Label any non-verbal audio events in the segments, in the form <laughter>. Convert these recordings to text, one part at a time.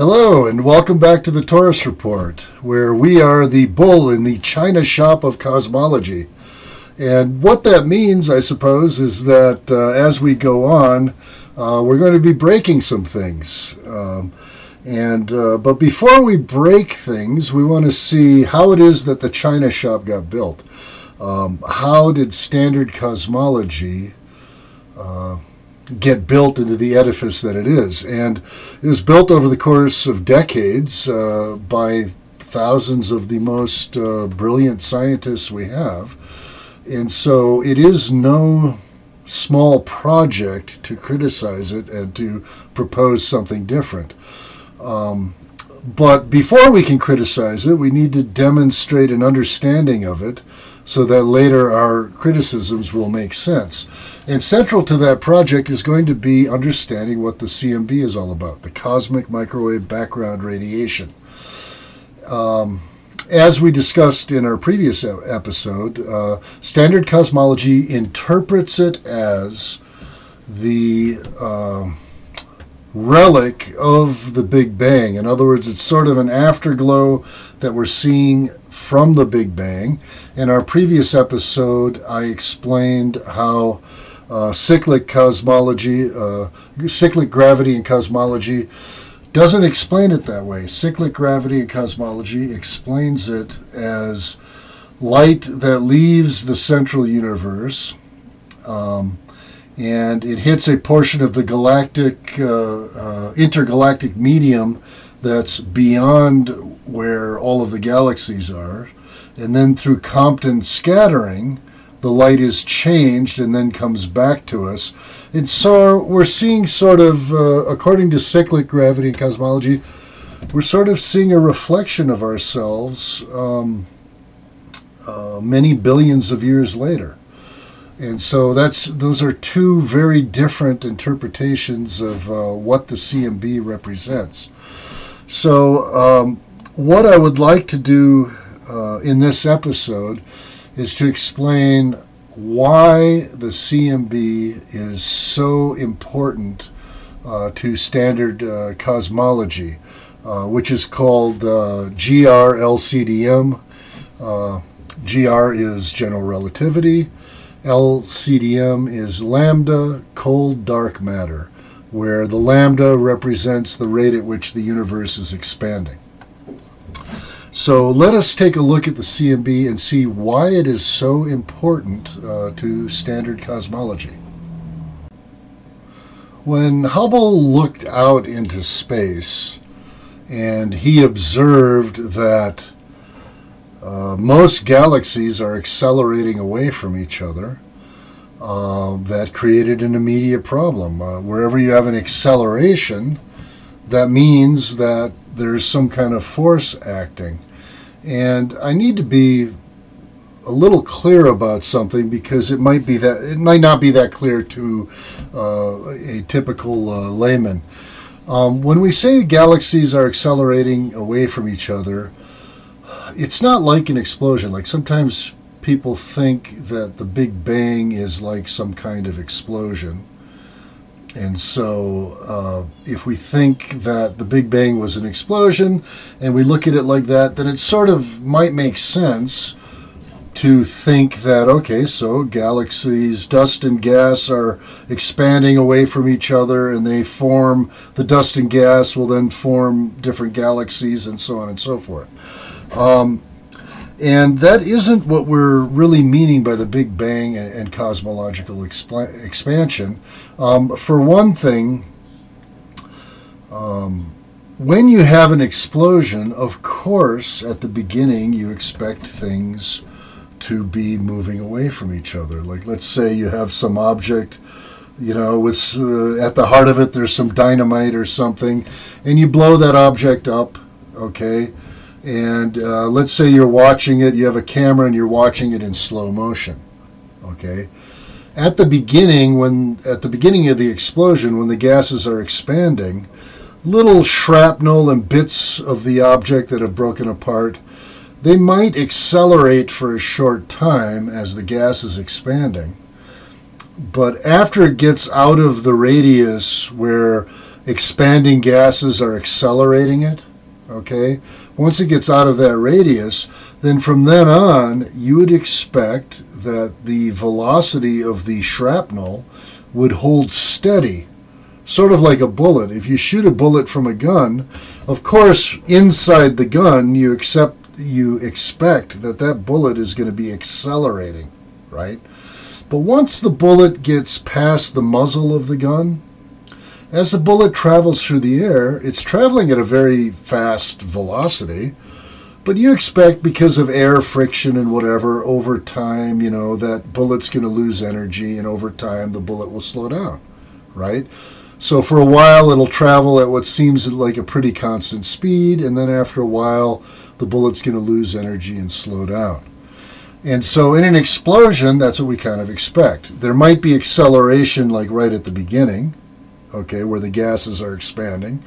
Hello, and welcome back to the Taurus Report, where we are the bull in the China shop of cosmology. And what that means, I suppose, is that uh, as we go on, uh, we're going to be breaking some things. Um, and uh, but before we break things, we want to see how it is that the China shop got built. Um, how did standard cosmology uh, get built into the edifice that it is. And it was built over the course of decades uh, by thousands of the most uh, brilliant scientists we have. And so it is no small project to criticize it and to propose something different. Um, but before we can criticize it, we need to demonstrate an understanding of it so that later our criticisms will make sense. And central to that project is going to be understanding what the CMB is all about the cosmic microwave background radiation. Um, as we discussed in our previous episode, uh, standard cosmology interprets it as the uh, relic of the Big Bang. In other words, it's sort of an afterglow that we're seeing from the Big Bang. In our previous episode, I explained how uh, cyclic cosmology, uh, cyclic gravity and cosmology doesn't explain it that way. Cyclic gravity and cosmology explains it as light that leaves the central universe um, and it hits a portion of the galactic, uh, uh intergalactic medium that's beyond where all of the galaxies are, and then through Compton scattering, the light is changed and then comes back to us. And so we're seeing sort of, uh, according to cyclic gravity and cosmology, we're sort of seeing a reflection of ourselves um, uh, many billions of years later. And so that's those are two very different interpretations of uh, what the CMB represents. So um, what I would like to do uh, in this episode is to explain why the CMB is so important uh, to standard uh, cosmology, uh, which is called uh, GR-LCDM. Uh, GR is general relativity. LCDM is lambda, cold dark matter, where the lambda represents the rate at which the universe is expanding. So let us take a look at the CMB and see why it is so important uh, to standard cosmology. When Hubble looked out into space and he observed that uh, most galaxies are accelerating away from each other, uh, that created an immediate problem. Uh, wherever you have an acceleration, that means that there's some kind of force acting. And I need to be a little clear about something because it might be that it might not be that clear to uh, a typical uh, layman. Um, when we say galaxies are accelerating away from each other, it's not like an explosion. Like sometimes people think that the Big Bang is like some kind of explosion. And so, uh, if we think that the Big Bang was an explosion and we look at it like that, then it sort of might make sense to think that, okay, so galaxies, dust and gas are expanding away from each other and they form, the dust and gas will then form different galaxies and so on and so forth. Um, and that isn't what we're really meaning by the Big Bang and, and cosmological expansion. Um, for one thing, um, when you have an explosion, of course, at the beginning, you expect things to be moving away from each other. Like, let's say you have some object, you know, with uh, at the heart of it, there's some dynamite or something, and you blow that object up, okay? And uh, let's say you're watching it, you have a camera and you're watching it in slow motion. Okay, at the beginning, when at the beginning of the explosion, when the gases are expanding, little shrapnel and bits of the object that have broken apart, they might accelerate for a short time as the gas is expanding. But after it gets out of the radius where expanding gases are accelerating it. Okay? Once it gets out of that radius, then from then on, you would expect that the velocity of the shrapnel would hold steady, sort of like a bullet. If you shoot a bullet from a gun, of course, inside the gun, you accept you expect that that bullet is going to be accelerating, right? But once the bullet gets past the muzzle of the gun, as the bullet travels through the air, it's traveling at a very fast velocity. But you expect, because of air friction and whatever, over time, you know, that bullet's going to lose energy, and over time, the bullet will slow down, right? So for a while, it'll travel at what seems like a pretty constant speed, and then after a while, the bullet's going to lose energy and slow down. And so in an explosion, that's what we kind of expect. There might be acceleration, like right at the beginning, okay, where the gases are expanding.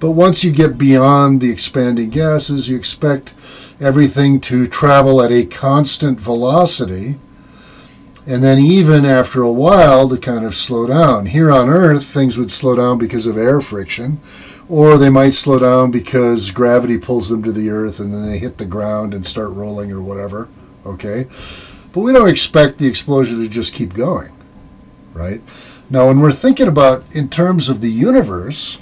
But once you get beyond the expanding gases, you expect everything to travel at a constant velocity. And then, even after a while, to kind of slow down. Here on Earth, things would slow down because of air friction, or they might slow down because gravity pulls them to the Earth and then they hit the ground and start rolling or whatever. Okay? But we don't expect the explosion to just keep going, right? Now, when we're thinking about in terms of the universe,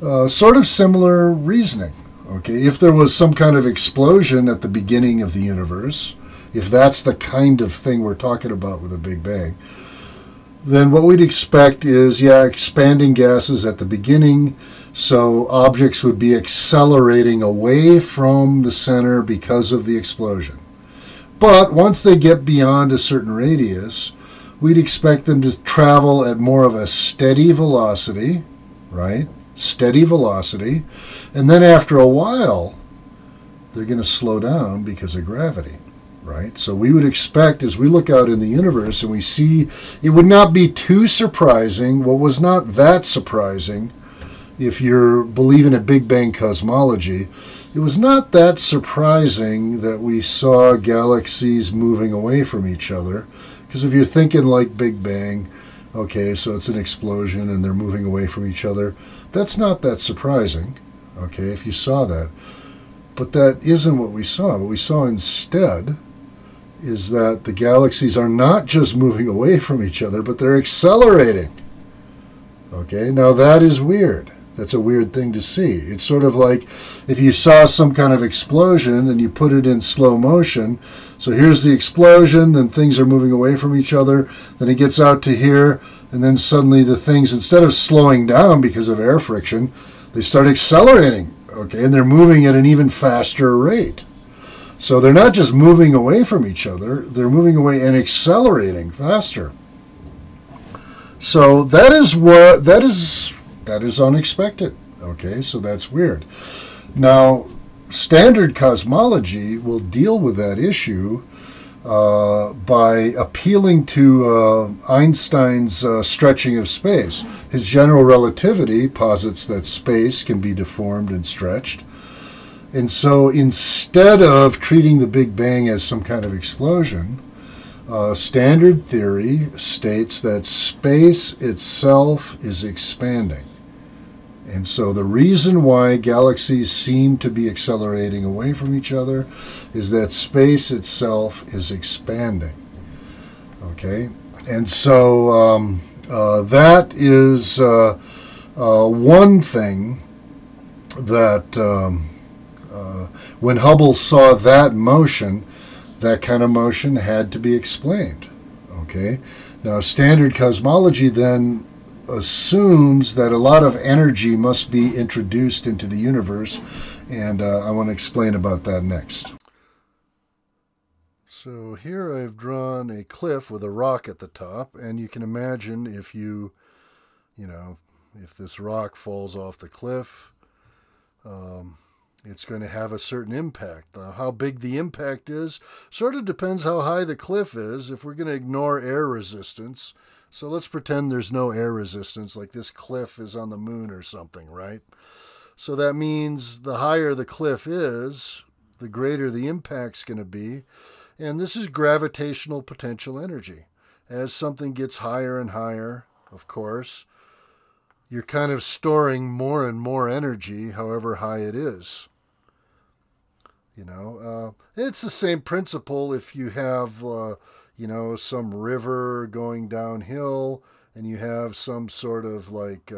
uh, sort of similar reasoning. Okay, if there was some kind of explosion at the beginning of the universe, if that's the kind of thing we're talking about with a Big Bang, then what we'd expect is, yeah, expanding gases at the beginning, so objects would be accelerating away from the center because of the explosion. But once they get beyond a certain radius, we'd expect them to travel at more of a steady velocity, right? steady velocity, and then after a while, they're going to slow down because of gravity, right? So we would expect as we look out in the universe and we see, it would not be too surprising, what was not that surprising, if you're believing a Big Bang cosmology, it was not that surprising that we saw galaxies moving away from each other. Because if you're thinking like Big Bang, Okay, so it's an explosion and they're moving away from each other. That's not that surprising, okay, if you saw that. But that isn't what we saw. What we saw instead is that the galaxies are not just moving away from each other, but they're accelerating. Okay, now that is weird. That's a weird thing to see. It's sort of like if you saw some kind of explosion and you put it in slow motion. So here's the explosion, then things are moving away from each other. Then it gets out to here, and then suddenly the things, instead of slowing down because of air friction, they start accelerating. Okay, and they're moving at an even faster rate. So they're not just moving away from each other, they're moving away and accelerating faster. So that is what that is that is unexpected. Okay, so that's weird. Now, standard cosmology will deal with that issue uh, by appealing to uh, Einstein's uh, stretching of space. His general relativity posits that space can be deformed and stretched. And so instead of treating the Big Bang as some kind of explosion, uh, standard theory states that space itself is expanding. And so the reason why galaxies seem to be accelerating away from each other is that space itself is expanding. Okay? And so um, uh, that is uh, uh, one thing that um, uh, when Hubble saw that motion, that kind of motion had to be explained. Okay? Now, standard cosmology then assumes that a lot of energy must be introduced into the universe, and uh, I want to explain about that next. So here I've drawn a cliff with a rock at the top, and you can imagine if you, you know, if this rock falls off the cliff, um, it's going to have a certain impact. Uh, how big the impact is sort of depends how high the cliff is. If we're going to ignore air resistance, so let's pretend there's no air resistance, like this cliff is on the moon or something, right? So that means the higher the cliff is, the greater the impact's going to be. And this is gravitational potential energy. As something gets higher and higher, of course, you're kind of storing more and more energy, however high it is. You know, uh, it's the same principle if you have, uh, you know, some river going downhill and you have some sort of like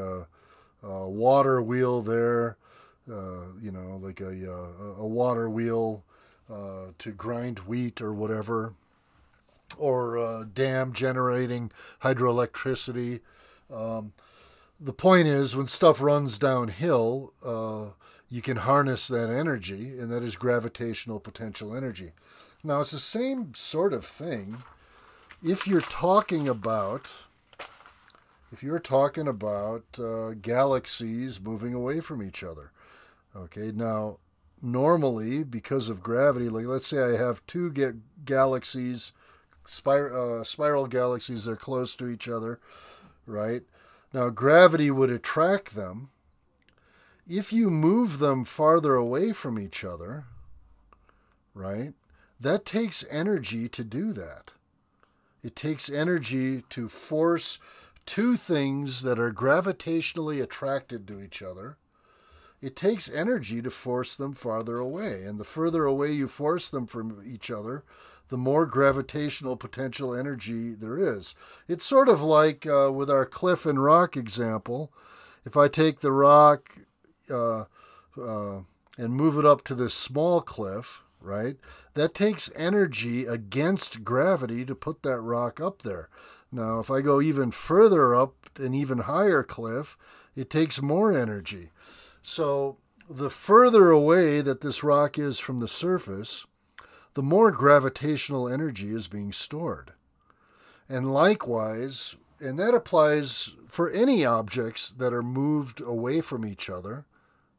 uh, water wheel there, uh, you know, like a, uh, a water wheel uh, to grind wheat or whatever, or a dam generating hydroelectricity. Um, the point is, when stuff runs downhill, uh, you can harness that energy, and that is gravitational potential energy. Now, it's the same sort of thing if you're talking about if you're talking about uh, galaxies moving away from each other. Okay, now normally because of gravity, like let's say I have two get galaxies, uh, spiral galaxies, they're close to each other, right? Now gravity would attract them. If you move them farther away from each other, right, that takes energy to do that. It takes energy to force two things that are gravitationally attracted to each other, it takes energy to force them farther away. And the further away you force them from each other, the more gravitational potential energy there is. It's sort of like uh, with our cliff and rock example. If I take the rock uh, uh, and move it up to this small cliff, right, that takes energy against gravity to put that rock up there. Now, if I go even further up an even higher cliff, it takes more energy. So, the further away that this rock is from the surface, the more gravitational energy is being stored. And likewise, and that applies for any objects that are moved away from each other,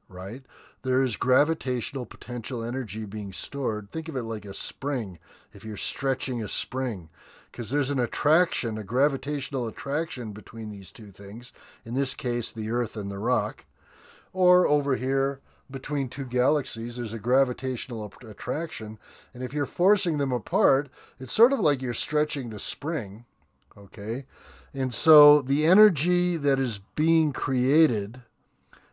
right? There is gravitational potential energy being stored. Think of it like a spring, if you're stretching a spring, because there's an attraction, a gravitational attraction between these two things, in this case, the Earth and the rock. Or over here, between two galaxies, there's a gravitational attraction. And if you're forcing them apart, it's sort of like you're stretching the spring, okay? And so the energy that is being created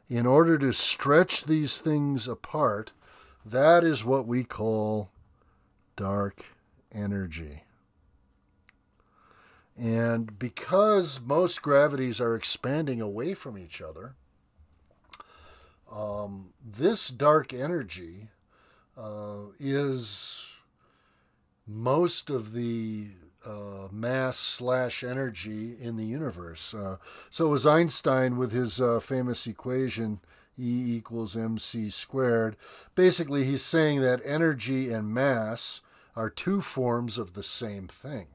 in order to stretch these things apart, that is what we call dark energy. And because most gravities are expanding away from each other, um, this dark energy uh, is most of the uh, mass slash energy in the universe. Uh, so was Einstein with his uh, famous equation E equals mc squared. Basically, he's saying that energy and mass are two forms of the same thing.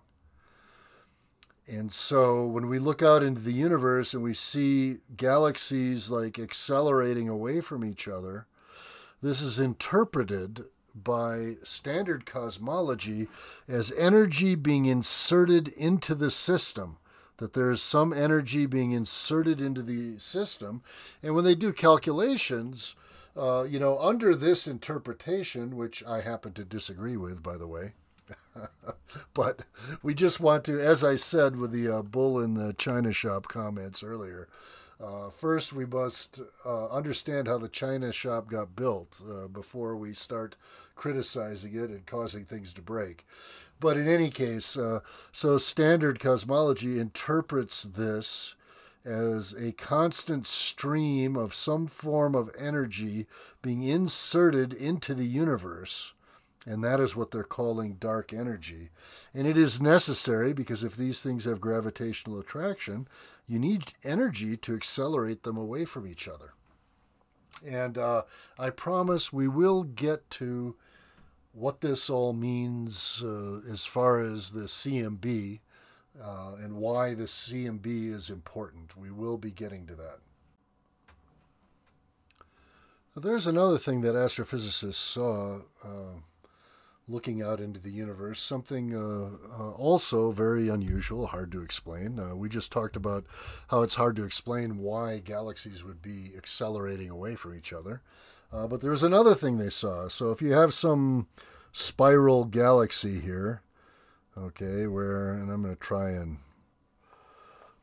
And so when we look out into the universe and we see galaxies like accelerating away from each other, this is interpreted by standard cosmology as energy being inserted into the system, that there is some energy being inserted into the system. And when they do calculations, uh, you know, under this interpretation, which I happen to disagree with, by the way, <laughs> but we just want to, as I said with the uh, bull in the china shop comments earlier, uh, first, we must uh, understand how the China shop got built uh, before we start criticizing it and causing things to break. But in any case, uh, so standard cosmology interprets this as a constant stream of some form of energy being inserted into the universe and that is what they're calling dark energy. And it is necessary because if these things have gravitational attraction, you need energy to accelerate them away from each other. And uh, I promise we will get to what this all means uh, as far as the CMB uh, and why the CMB is important. We will be getting to that. There's another thing that astrophysicists saw uh, looking out into the universe, something uh, uh, also very unusual, hard to explain. Uh, we just talked about how it's hard to explain why galaxies would be accelerating away from each other. Uh, but there's another thing they saw. So if you have some spiral galaxy here, okay, where, and I'm going to try and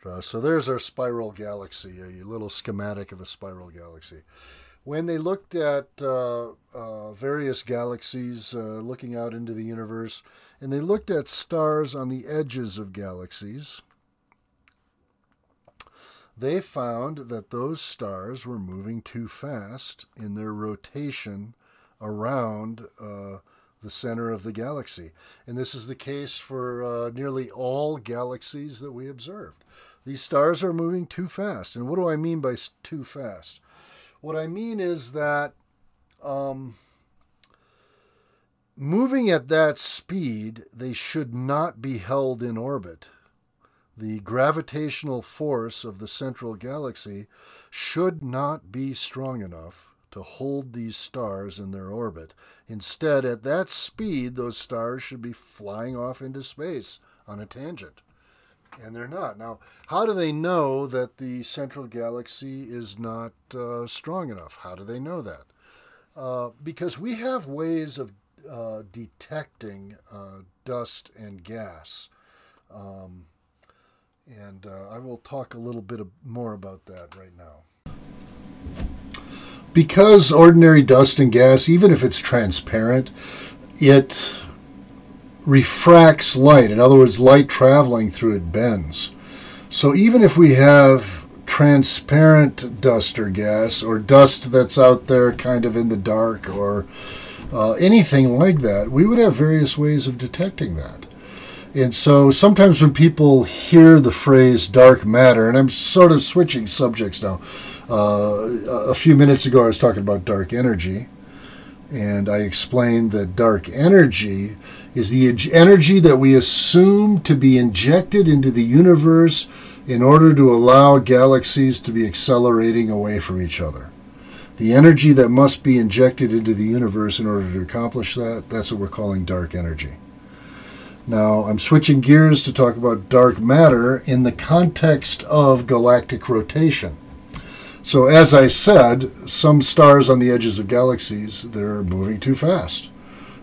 Uh, so there's our spiral galaxy, a little schematic of a spiral galaxy. When they looked at uh, uh, various galaxies uh, looking out into the universe, and they looked at stars on the edges of galaxies, they found that those stars were moving too fast in their rotation around uh, the center of the galaxy. And this is the case for uh, nearly all galaxies that we observed. These stars are moving too fast. And what do I mean by too fast? What I mean is that um, moving at that speed, they should not be held in orbit the gravitational force of the central galaxy should not be strong enough to hold these stars in their orbit. Instead, at that speed, those stars should be flying off into space on a tangent. And they're not. Now, how do they know that the central galaxy is not uh, strong enough? How do they know that? Uh, because we have ways of uh, detecting uh, dust and gas. Um, and uh, I will talk a little bit more about that right now. Because ordinary dust and gas, even if it's transparent, it refracts light. In other words, light traveling through it bends. So even if we have transparent dust or gas, or dust that's out there kind of in the dark, or uh, anything like that, we would have various ways of detecting that. And so sometimes when people hear the phrase dark matter, and I'm sort of switching subjects now. Uh, a few minutes ago, I was talking about dark energy, and I explained that dark energy is the energy that we assume to be injected into the universe in order to allow galaxies to be accelerating away from each other. The energy that must be injected into the universe in order to accomplish that, that's what we're calling dark energy. Now, I'm switching gears to talk about dark matter in the context of galactic rotation. So, as I said, some stars on the edges of galaxies, they're moving too fast.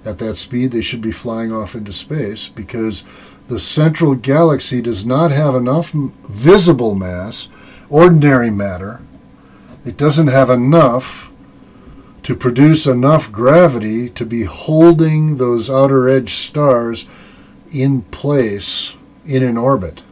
At that speed, they should be flying off into space because the central galaxy does not have enough visible mass, ordinary matter. It doesn't have enough to produce enough gravity to be holding those outer edge stars in place in an orbit.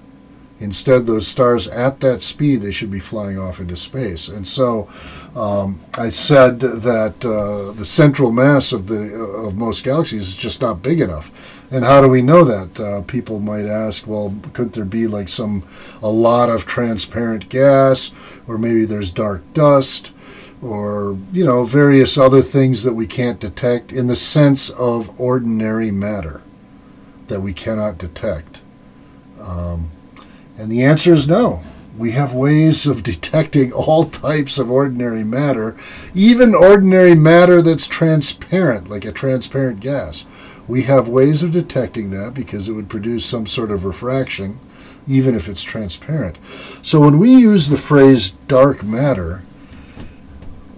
Instead, those stars at that speed, they should be flying off into space. And so um, I said that uh, the central mass of, the, uh, of most galaxies is just not big enough. And how do we know that? Uh, people might ask, well, could there be like some, a lot of transparent gas, or maybe there's dark dust, or, you know, various other things that we can't detect in the sense of ordinary matter that we cannot detect? Um, and the answer is no. We have ways of detecting all types of ordinary matter, even ordinary matter that's transparent, like a transparent gas. We have ways of detecting that because it would produce some sort of refraction, even if it's transparent. So when we use the phrase dark matter,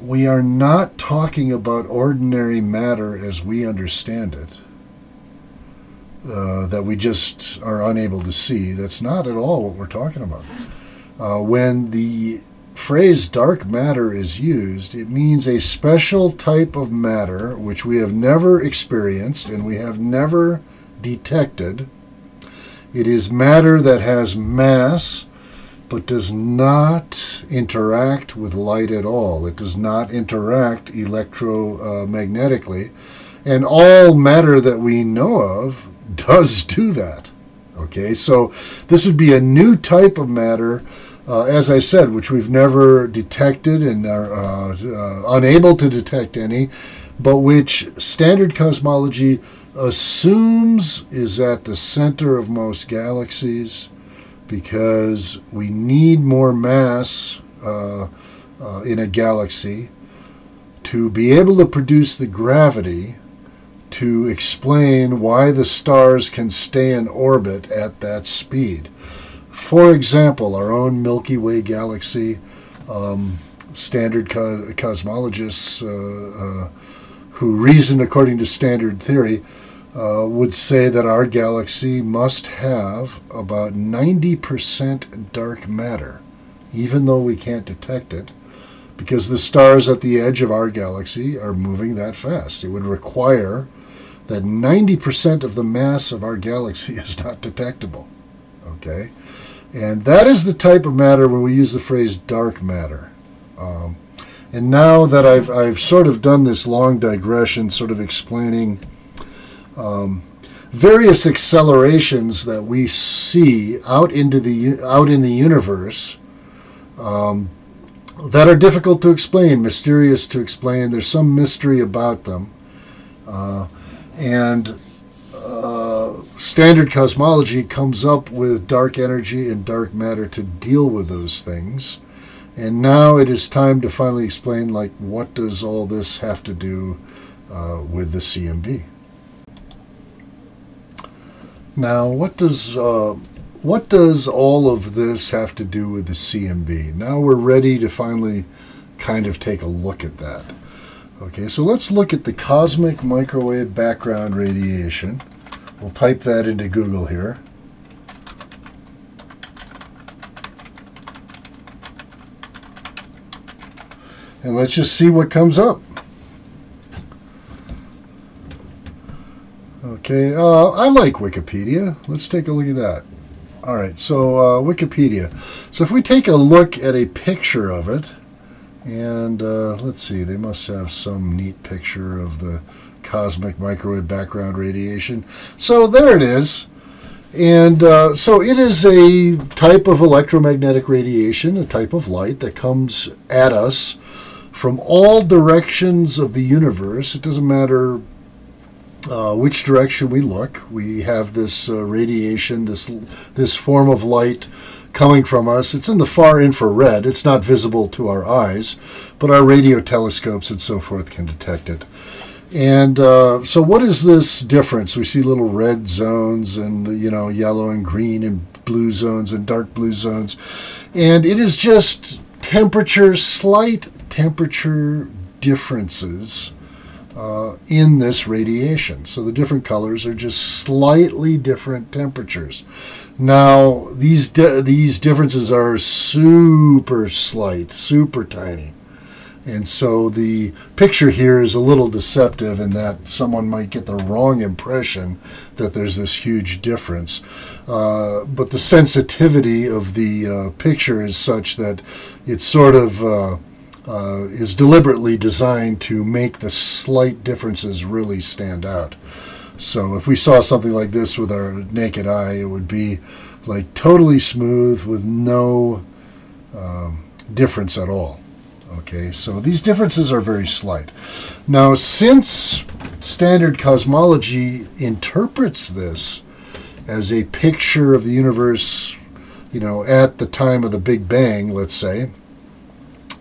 we are not talking about ordinary matter as we understand it. Uh, that we just are unable to see. That's not at all what we're talking about. Uh, when the phrase dark matter is used, it means a special type of matter which we have never experienced and we have never detected. It is matter that has mass but does not interact with light at all. It does not interact electromagnetically. And all matter that we know of does do that. Okay, so this would be a new type of matter, uh, as I said, which we've never detected and are uh, uh, unable to detect any, but which standard cosmology assumes is at the center of most galaxies because we need more mass uh, uh, in a galaxy to be able to produce the gravity to explain why the stars can stay in orbit at that speed. For example, our own Milky Way galaxy, um, standard co- cosmologists uh, uh, who reason according to standard theory uh, would say that our galaxy must have about 90% dark matter, even though we can't detect it, because the stars at the edge of our galaxy are moving that fast. It would require that 90% of the mass of our galaxy <laughs> is not detectable. Okay? And that is the type of matter when we use the phrase dark matter. Um, and now that I've, I've sort of done this long digression, sort of explaining um, various accelerations that we see out into the out in the universe um, that are difficult to explain, mysterious to explain. There's some mystery about them, uh, and uh, standard cosmology comes up with dark energy and dark matter to deal with those things. And now it is time to finally explain, like, what does all this have to do uh, with the CMB? Now, what does uh, what does all of this have to do with the CMB? Now we're ready to finally kind of take a look at that. Okay, so let's look at the cosmic microwave background radiation. We'll type that into Google here. And let's just see what comes up. Okay, uh, I like Wikipedia. Let's take a look at that. All right, so uh, Wikipedia. So if we take a look at a picture of it, and uh, let's see, they must have some neat picture of the cosmic microwave background radiation. So there it is. And uh, so it is a type of electromagnetic radiation, a type of light that comes at us from all directions of the universe. It doesn't matter uh, which direction we look, we have this uh, radiation, this this form of light coming from us. It's in the far infrared. It's not visible to our eyes, but our radio telescopes and so forth can detect it. And uh, so, what is this difference? We see little red zones, and you know, yellow and green and blue zones and dark blue zones, and it is just temperature, slight temperature differences uh, in this radiation. So the different colors are just slightly different temperatures. Now these di- these differences are super slight, super tiny. And so the picture here is a little deceptive in that someone might get the wrong impression that there's this huge difference. Uh, but the sensitivity of the uh, picture is such that it's sort of uh, uh, is deliberately designed to make the slight differences really stand out. So if we saw something like this with our naked eye, it would be like totally smooth with no um, difference at all. Okay, so these differences are very slight. Now, since standard cosmology interprets this as a picture of the universe, you know, at the time of the Big Bang, let's say,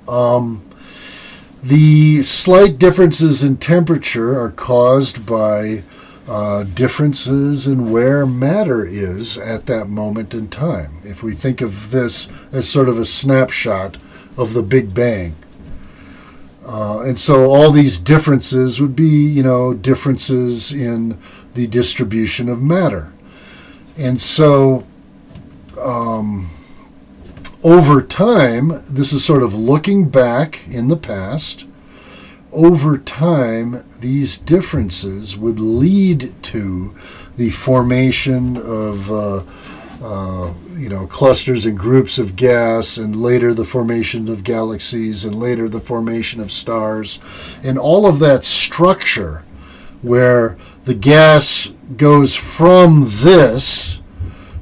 um, the slight differences in temperature are caused by uh, differences in where matter is at that moment in time. If we think of this as sort of a snapshot of the Big Bang. Uh, and so all these differences would be, you know, differences in the distribution of matter. And so um, over time, this is sort of looking back in the past. Over time, these differences would lead to the formation of, uh, uh, you know, clusters and groups of gas, and later the formation of galaxies, and later the formation of stars, and all of that structure where the gas goes from this,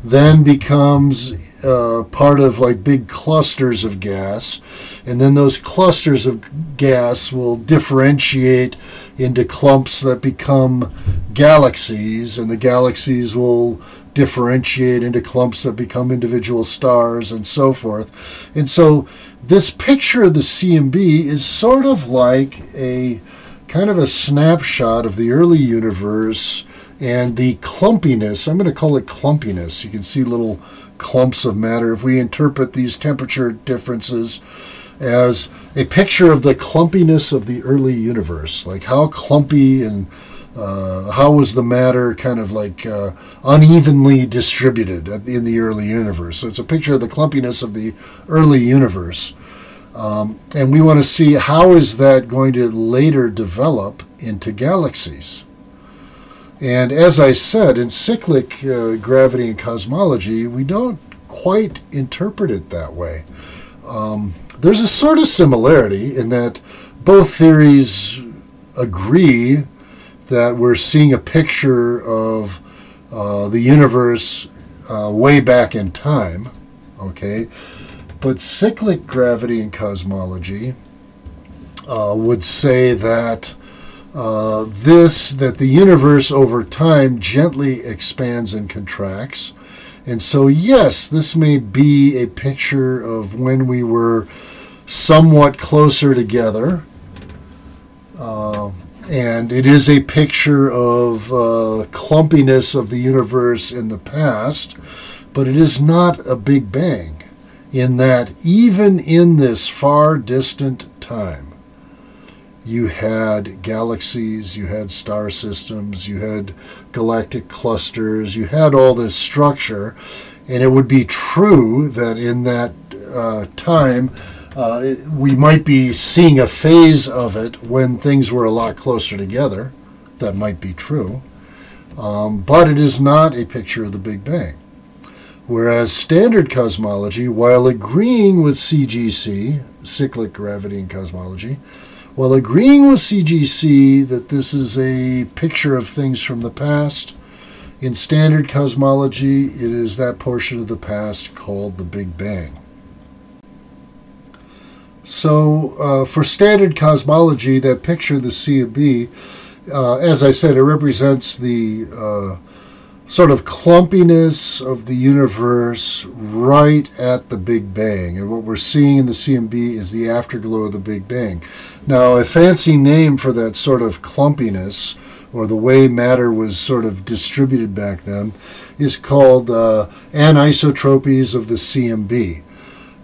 then becomes uh, part of like big clusters of gas, and then those clusters of gas will differentiate into clumps that become galaxies, and the galaxies will differentiate into clumps that become individual stars, and so forth. And so, this picture of the CMB is sort of like a kind of a snapshot of the early universe and the clumpiness. I'm going to call it clumpiness. You can see little clumps of matter, if we interpret these temperature differences as a picture of the clumpiness of the early universe, like how clumpy and uh, how was the matter kind of like uh, unevenly distributed in the early universe? So it's a picture of the clumpiness of the early universe. Um, and we want to see how is that going to later develop into galaxies. And as I said, in cyclic uh, gravity and cosmology, we don't quite interpret it that way. Um, there's a sort of similarity in that both theories agree that we're seeing a picture of uh, the universe uh, way back in time, okay? But cyclic gravity and cosmology uh, would say that uh, this, that the universe over time gently expands and contracts. And so, yes, this may be a picture of when we were somewhat closer together. Uh, and it is a picture of uh, clumpiness of the universe in the past, but it is not a Big Bang, in that even in this far distant time, you had galaxies, you had star systems, you had galactic clusters, you had all this structure, and it would be true that in that uh, time, uh, we might be seeing a phase of it when things were a lot closer together. That might be true. Um, but it is not a picture of the Big Bang. Whereas standard cosmology, while agreeing with CGC, cyclic gravity and cosmology, while agreeing with CGC that this is a picture of things from the past, in standard cosmology, it is that portion of the past called the Big Bang. So, uh, for standard cosmology, that picture, of the CMB, uh, as I said, it represents the uh, sort of clumpiness of the universe right at the Big Bang. And what we're seeing in the CMB is the afterglow of the Big Bang. Now, a fancy name for that sort of clumpiness, or the way matter was sort of distributed back then, is called uh, anisotropies of the CMB.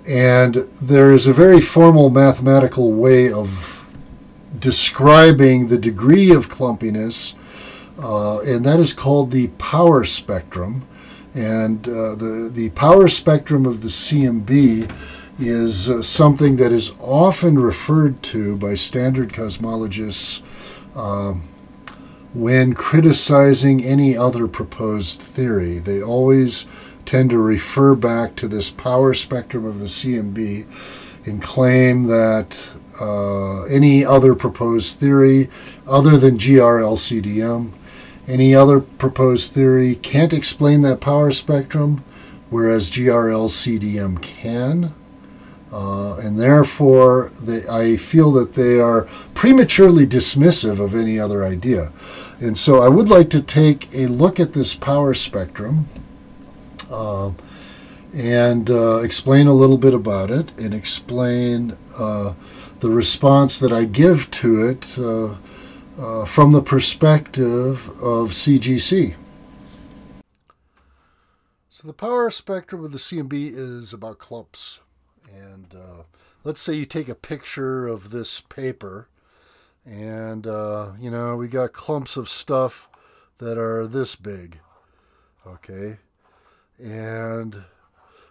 And there is a very formal mathematical way of describing the degree of clumpiness, uh, and that is called the power spectrum. And uh, the, the power spectrum of the CMB is uh, something that is often referred to by standard cosmologists um, when criticizing any other proposed theory. They always tend to refer back to this power spectrum of the CMB and claim that uh, any other proposed theory other than GRLCDM, any other proposed theory can't explain that power spectrum, whereas GRLCDM can. Uh, and therefore, they, I feel that they are prematurely dismissive of any other idea. And so I would like to take a look at this power spectrum uh, and uh, explain a little bit about it and explain uh, the response that I give to it uh, uh, from the perspective of CGC. So, the power spectrum of the CMB is about clumps. And uh, let's say you take a picture of this paper, and you know, we got clumps of stuff that are this big. Okay, and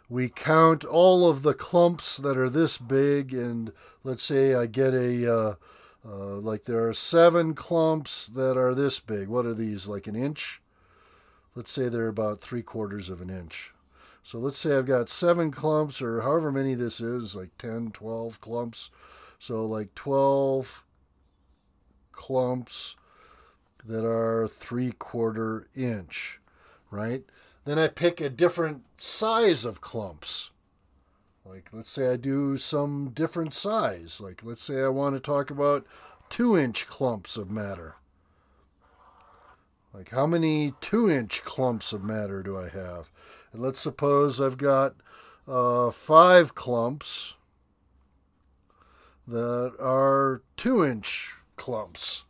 we count all of the clumps that are this big and let's say i get a uh, uh, like there are seven clumps that are this big. What are these like an inch? Let's say they're about three quarters of an inch. So let's say i've got seven clumps or however many this is like 10 12 clumps. So like 12 clumps that are three quarter inch right then I pick a different size of clumps. Like, let's say I do some different size. Like, let's say I want to talk about two inch clumps of matter. Like, how many two inch clumps of matter do I have? And let's suppose I've got uh, five clumps that are two inch clumps.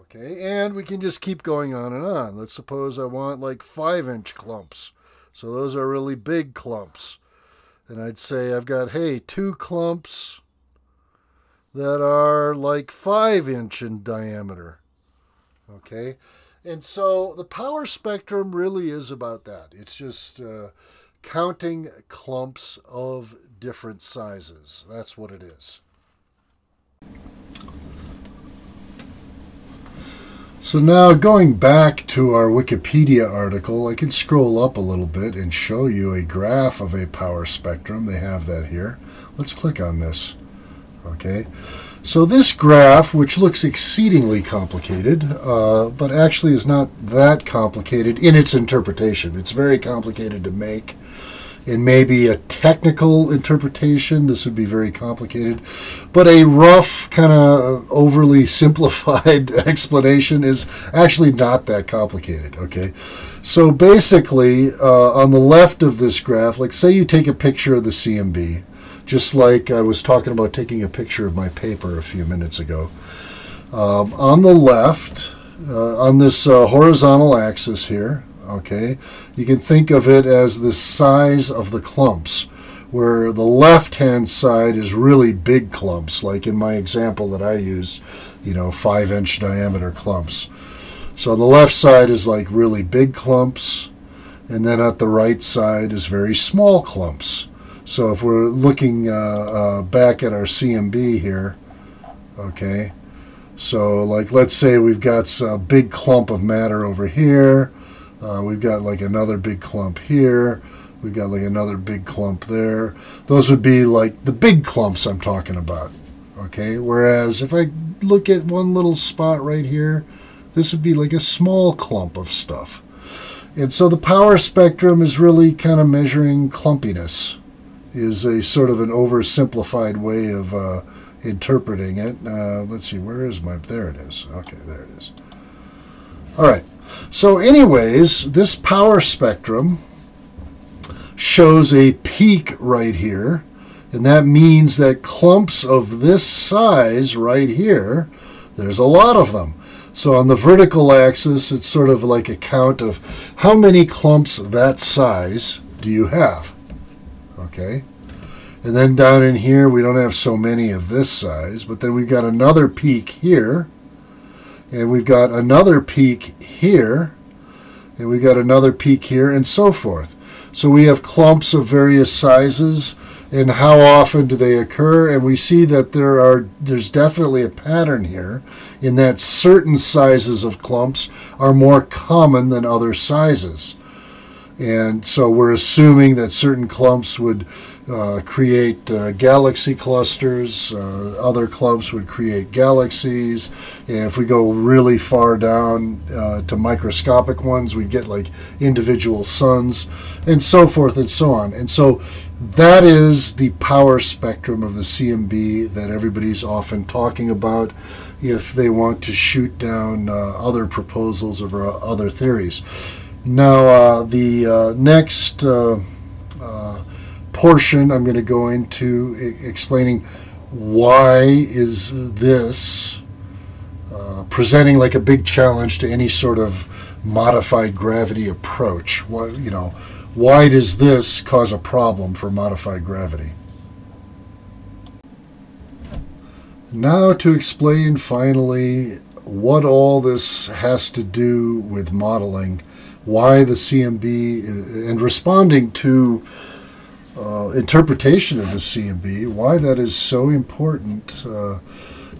Okay, and we can just keep going on and on. Let's suppose I want like five inch clumps. So those are really big clumps. And I'd say I've got, hey, two clumps that are like five inch in diameter. Okay? And so the power spectrum really is about that. It's just uh, counting clumps of different sizes. That's what it is. So now going back to our Wikipedia article, I can scroll up a little bit and show you a graph of a power spectrum. They have that here. Let's click on this. Okay. So this graph, which looks exceedingly complicated, uh, but actually is not that complicated in its interpretation. It's very complicated to make in maybe a technical interpretation, this would be very complicated. But a rough, kind of overly <laughs> simplified <laughs> explanation is actually not that complicated, okay? So basically, uh, on the left of this graph, like say you take a picture of the CMB, just like I was talking about taking a picture of my paper a few minutes ago. Um, on the left, uh, on this uh, horizontal axis here, Okay, you can think of it as the size of the clumps, where the left hand side is really big clumps, like in my example that I used, you know, five inch diameter clumps. So the left side is like really big clumps, and then at the right side is very small clumps. So if we're looking uh, uh, back at our CMB here, okay, so like let's say we've got a big clump of matter over here, uh, we've got like another big clump here. We've got like another big clump there. Those would be like the big clumps I'm talking about. Okay, whereas if I look at one little spot right here, this would be like a small clump of stuff. And so the power spectrum is really kind of measuring clumpiness, is a sort of an oversimplified way of uh, interpreting it. Uh, let's see, where is my, there it is. Okay, there it is. All right. So, anyways, this power spectrum shows a peak right here, and that means that clumps of this size right here, there's a lot of them. So on the vertical axis, it's sort of like a count of how many clumps that size do you have. Okay? And then down in here, we don't have so many of this size, but then we've got another peak here and we've got another peak here, and we've got another peak here, and so forth. So we have clumps of various sizes, and how often do they occur? And we see that there are there's definitely a pattern here, in that certain sizes of clumps are more common than other sizes. And so we're assuming that certain clumps would uh, create uh, galaxy clusters. Uh, other clumps would create galaxies. And if we go really far down uh, to microscopic ones, we'd get like individual suns and so forth and so on. And so that is the power spectrum of the CMB that everybody's often talking about if they want to shoot down uh, other proposals or other theories. Now, uh, the uh, next uh, uh portion, I'm going to go into explaining why is this uh, presenting like a big challenge to any sort of modified gravity approach. Why, you know, why does this cause a problem for modified gravity? Now to explain finally what all this has to do with modeling why the CMB and responding to interpretation of the CMB, why that is so important. Uh,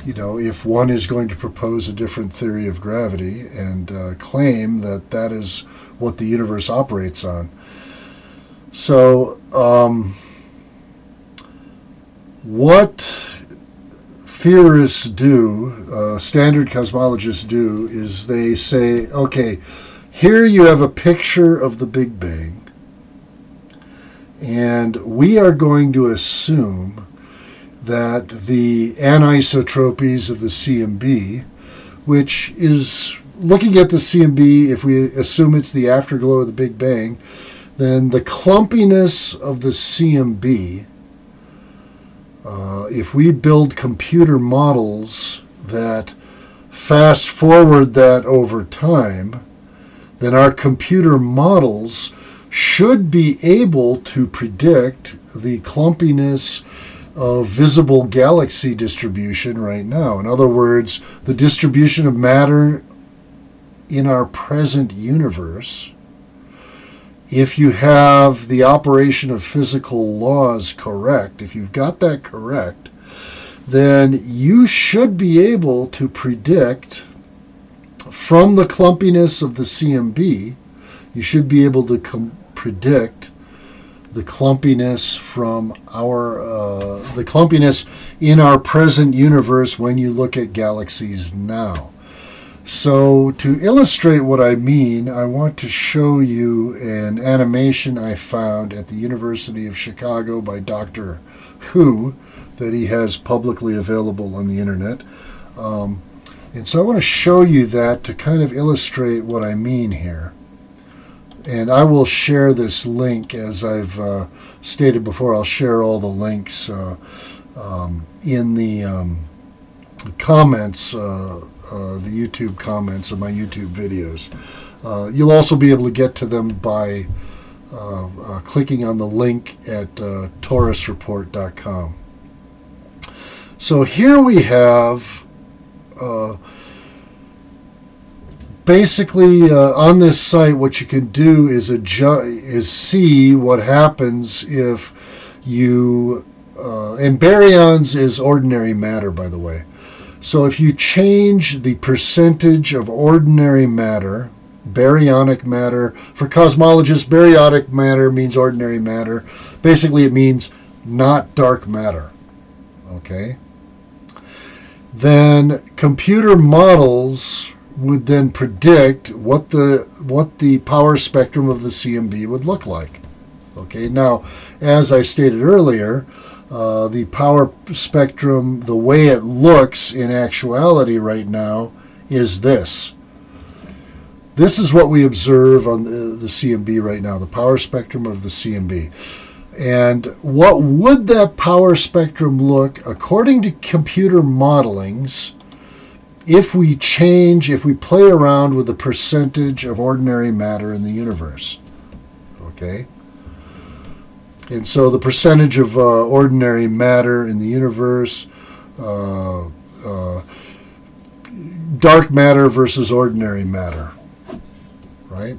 you know, if one is going to propose a different theory of gravity and uh, claim that that is what the universe operates on. So, um, what theorists do, uh, standard cosmologists do, is they say, okay, here you have a picture of the Big Bang, and we are going to assume that the anisotropies of the CMB, which is looking at the CMB, if we assume it's the afterglow of the Big Bang, then the clumpiness of the CMB, uh, if we build computer models that fast forward that over time, then our computer models should be able to predict the clumpiness of visible galaxy distribution right now. In other words, the distribution of matter in our present universe, if you have the operation of physical laws correct, if you've got that correct, then you should be able to predict from the clumpiness of the CMB, you should be able to com- predict the clumpiness from our uh, the clumpiness in our present universe when you look at galaxies now. So to illustrate what I mean, I want to show you an animation I found at the University of Chicago by Dr. Hu that he has publicly available on the internet. Um, and so I want to show you that to kind of illustrate what I mean here. And I will share this link as I've uh, stated before. I'll share all the links uh, um, in the um, comments, uh, uh the YouTube comments of my YouTube videos. Uh, you'll also be able to get to them by uh, clicking on the link at taurusreport.com. So here we have basically uh, on this site what you can do is adjust is see what happens if you uh, and baryons is ordinary matter by the way. So if you change the percentage of ordinary matter baryonic matter for cosmologists baryonic matter means ordinary matter. Basically it means not dark matter okay? Then computer models would then predict what the what the power spectrum of the CMB would look like. Okay, now as I stated earlier, uh, the power spectrum, the way it looks in actuality right now, is this. This is what we observe on the, the CMB right now, the power spectrum of the CMB. And what would that power spectrum look, according to computer modelings, if we change, if we play around with the percentage of ordinary matter in the universe? Okay? And so the percentage of uh, ordinary matter in the universe, uh, uh, dark matter versus ordinary matter, right?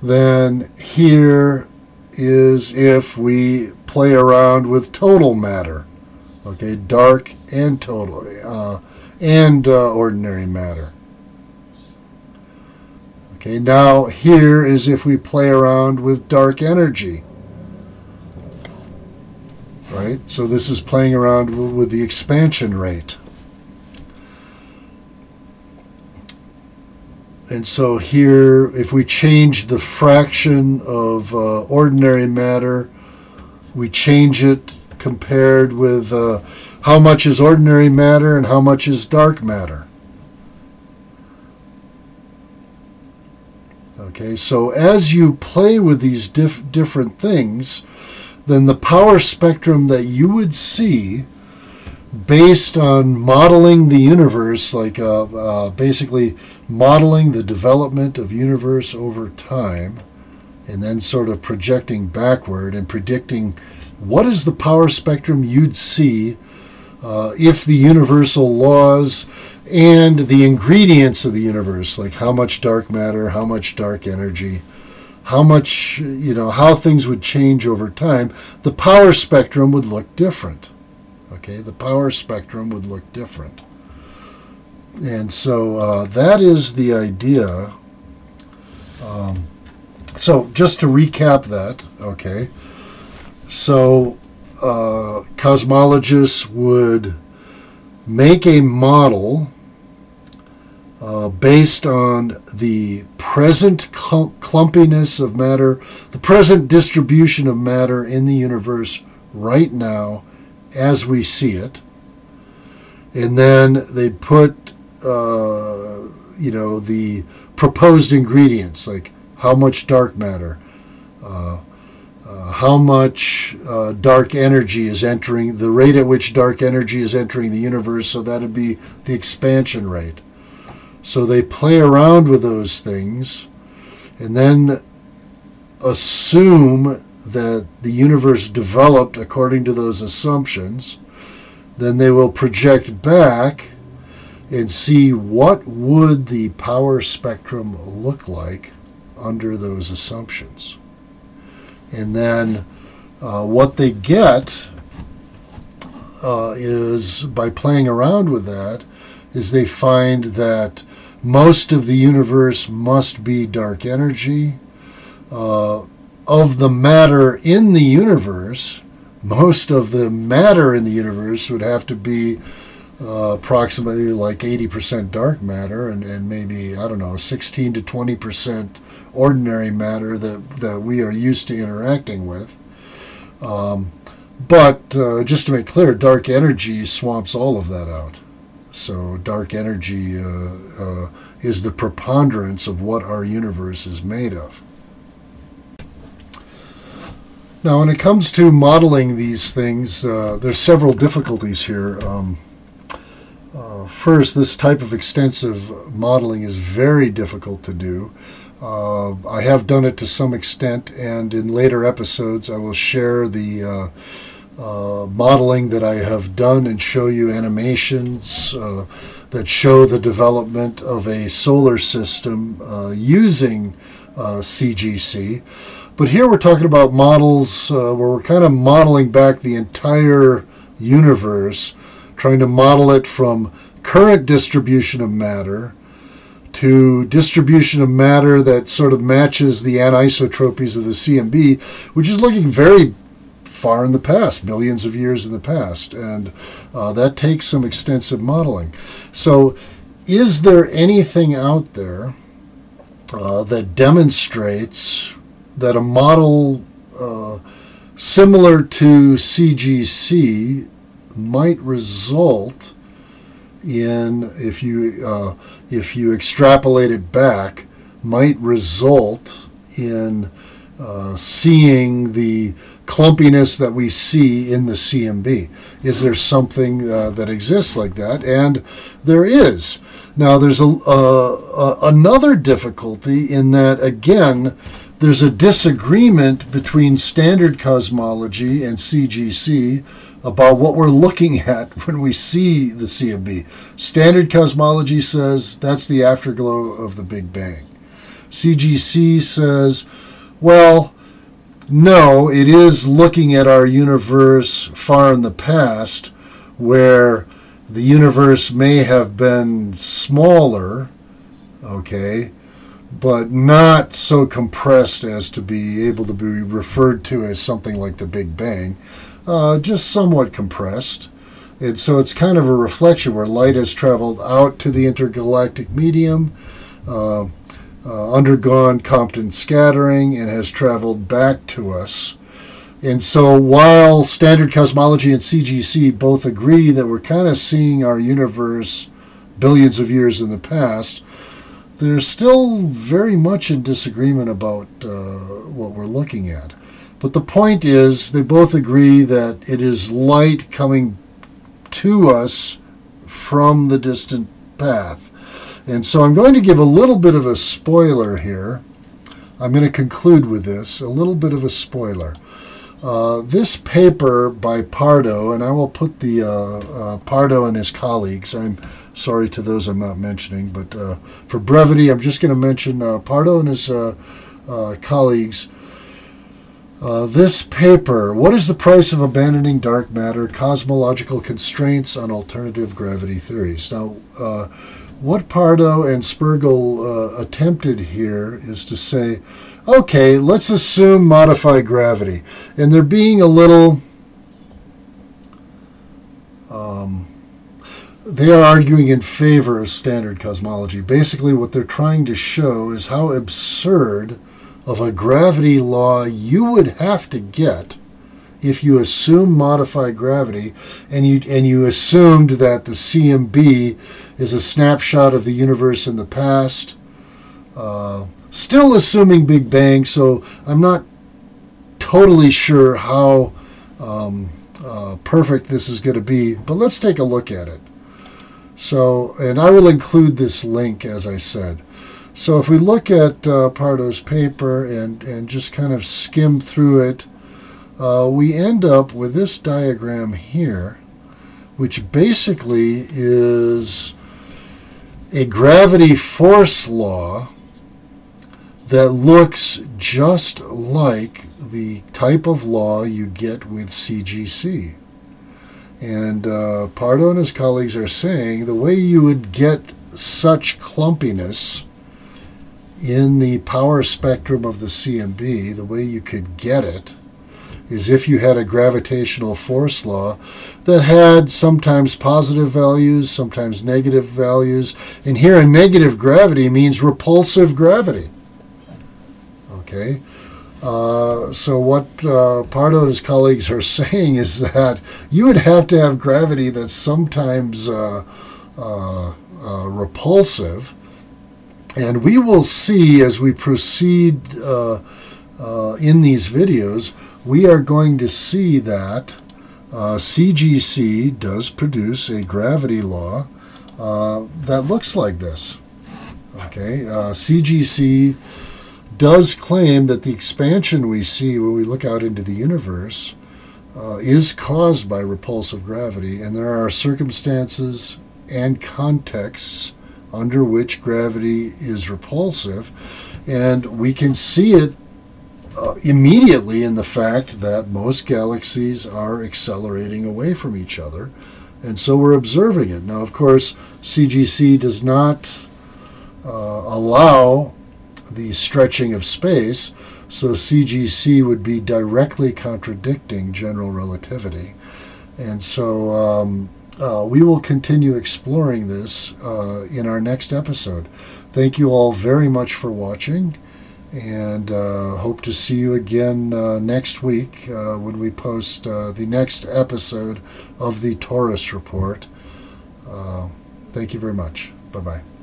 Then here is if we play around with total matter, okay, dark and total, uh, and uh, ordinary matter. Okay, now here is if we play around with dark energy. Right? So this is playing around with the expansion rate. And so here, if we change the fraction of uh, ordinary matter, we change it compared with uh, how much is ordinary matter and how much is dark matter. Okay, so as you play with these diff- different things, then the power spectrum that you would see based on modeling the universe, like uh, uh, basically modeling the development of universe over time, and then sort of projecting backward and predicting what is the power spectrum you'd see uh, if the universal laws and the ingredients of the universe, like how much dark matter, how much dark energy, how much, you know, how things would change over time, the power spectrum would look different. Okay, the power spectrum would look different. And so uh, that is the idea. Um, so just to recap that, okay. So uh, cosmologists would make a model uh, based on the present clumpiness of matter, the present distribution of matter in the universe right now as we see it. And then they put, uh, you know, the proposed ingredients, like how much dark matter, uh, uh, how much uh, dark energy is entering, the rate at which dark energy is entering the universe, so that would be the expansion rate. So they play around with those things and then assume that the universe developed according to those assumptions, then they will project back and see what would the power spectrum look like under those assumptions. And then uh, what they get uh, is by playing around with that is they find that most of the universe must be dark energy. Uh, of the matter in the universe, most of the matter in the universe would have to be uh, approximately like 80% dark matter and, and maybe, I don't know, 16 to 20% ordinary matter that, that we are used to interacting with. Um, but uh, just to make clear, dark energy swamps all of that out. So, dark energy uh, uh, is the preponderance of what our universe is made of. Now, when it comes to modeling these things, uh, there's several difficulties here. Um, uh, first, this type of extensive modeling is very difficult to do. Uh, I have done it to some extent, and in later episodes, I will share the uh, uh, modeling that I have done and show you animations uh, that show the development of a solar system uh, using CGC. But here we're talking about models where we're kind of modeling back the entire universe, trying to model it from current distribution of matter to distribution of matter that sort of matches the anisotropies of the CMB, which is looking very far in the past, billions of years in the past, and uh, that takes some extensive modeling. So, is there anything out there uh, that demonstrates that a model uh, similar to CGC might result in, if you uh, if you extrapolate it back, might result in uh, seeing the clumpiness that we see in the CMB. Is there something uh, that exists like that? And there is. Now, there's a, uh, another difficulty in that, again, there's a disagreement between standard cosmology and CGC about what we're looking at <laughs> when we see the CMB. Standard cosmology says that's the afterglow of the Big Bang. CGC says well, no, it is looking at our universe far in the past where the universe may have been smaller, okay, but not so compressed as to be able to be referred to as something like the Big Bang, uh, just somewhat compressed. And so it's kind of a reflection where light has traveled out to the intergalactic medium. Uh, uh, undergone Compton scattering and has traveled back to us. And so while standard cosmology and CGC both agree that we're kind of seeing our universe billions of years in the past, they're still very much in disagreement about uh, what we're looking at. But the point is, they both agree that it is light coming to us from the distant path. And so I'm going to give a little bit of a spoiler here. I'm going to conclude with this, a little bit of a spoiler. Uh, this paper by Pardo, and I will put the uh, uh, Pardo and his colleagues. I'm sorry to those I'm not mentioning, but uh, for brevity, I'm just going to mention uh, Pardo and his uh, this paper, What is the Price of Abandoning Dark Matter? Cosmological Constraints on Alternative Gravity Theories. Now, what Pardo and Spergel uh, attempted here is to say, okay, let's assume modify gravity. And they're being a little. Um, they are arguing in favor of standard cosmology. Basically, what they're trying to show is how absurd of a gravity law you would have to get if you assume modified gravity and you and you assumed that the CMB is a snapshot of the universe in the past, uh, still assuming Big Bang. So I'm not totally sure how um, uh, perfect this is going to be, but let's take a look at it. So, and I will include this link as I said. So if we look at uh, Pardo's paper and, and just kind of skim through it, uh, we end up with this diagram here, which basically is a gravity force law that looks just like the type of law you get with CGC. And uh, Pardo and his colleagues are saying the way you would get such clumpiness in the power spectrum of the CMB, the way you could get it is if you had a gravitational force law that had sometimes positive values, sometimes negative values. And here, a negative gravity means repulsive gravity. Okay? Uh, so, what uh, Pardo and his colleagues are <laughs> saying is that you would have to have gravity that's sometimes uh, uh, uh repulsive. And we will see as we proceed uh, in these videos we are going to see that uh, CGC does produce a gravity law uh, that looks like this. Okay, uh, CGC does claim that the expansion we see when we look out into the universe uh, is caused by repulsive gravity, and there are circumstances and contexts under which gravity is repulsive, and we can see it uh, immediately in the fact that most galaxies are accelerating away from each other. And so we're observing it. Now, of course, CGC does not uh, allow the stretching of space, so CGC would be directly contradicting general relativity. And so um, uh, we will continue exploring this uh, in our next episode. Thank you all very much for watching and uh, hope to see you again uh, next week uh, when we post uh, the next episode of the Taurus Report. Thank you very much. Bye bye.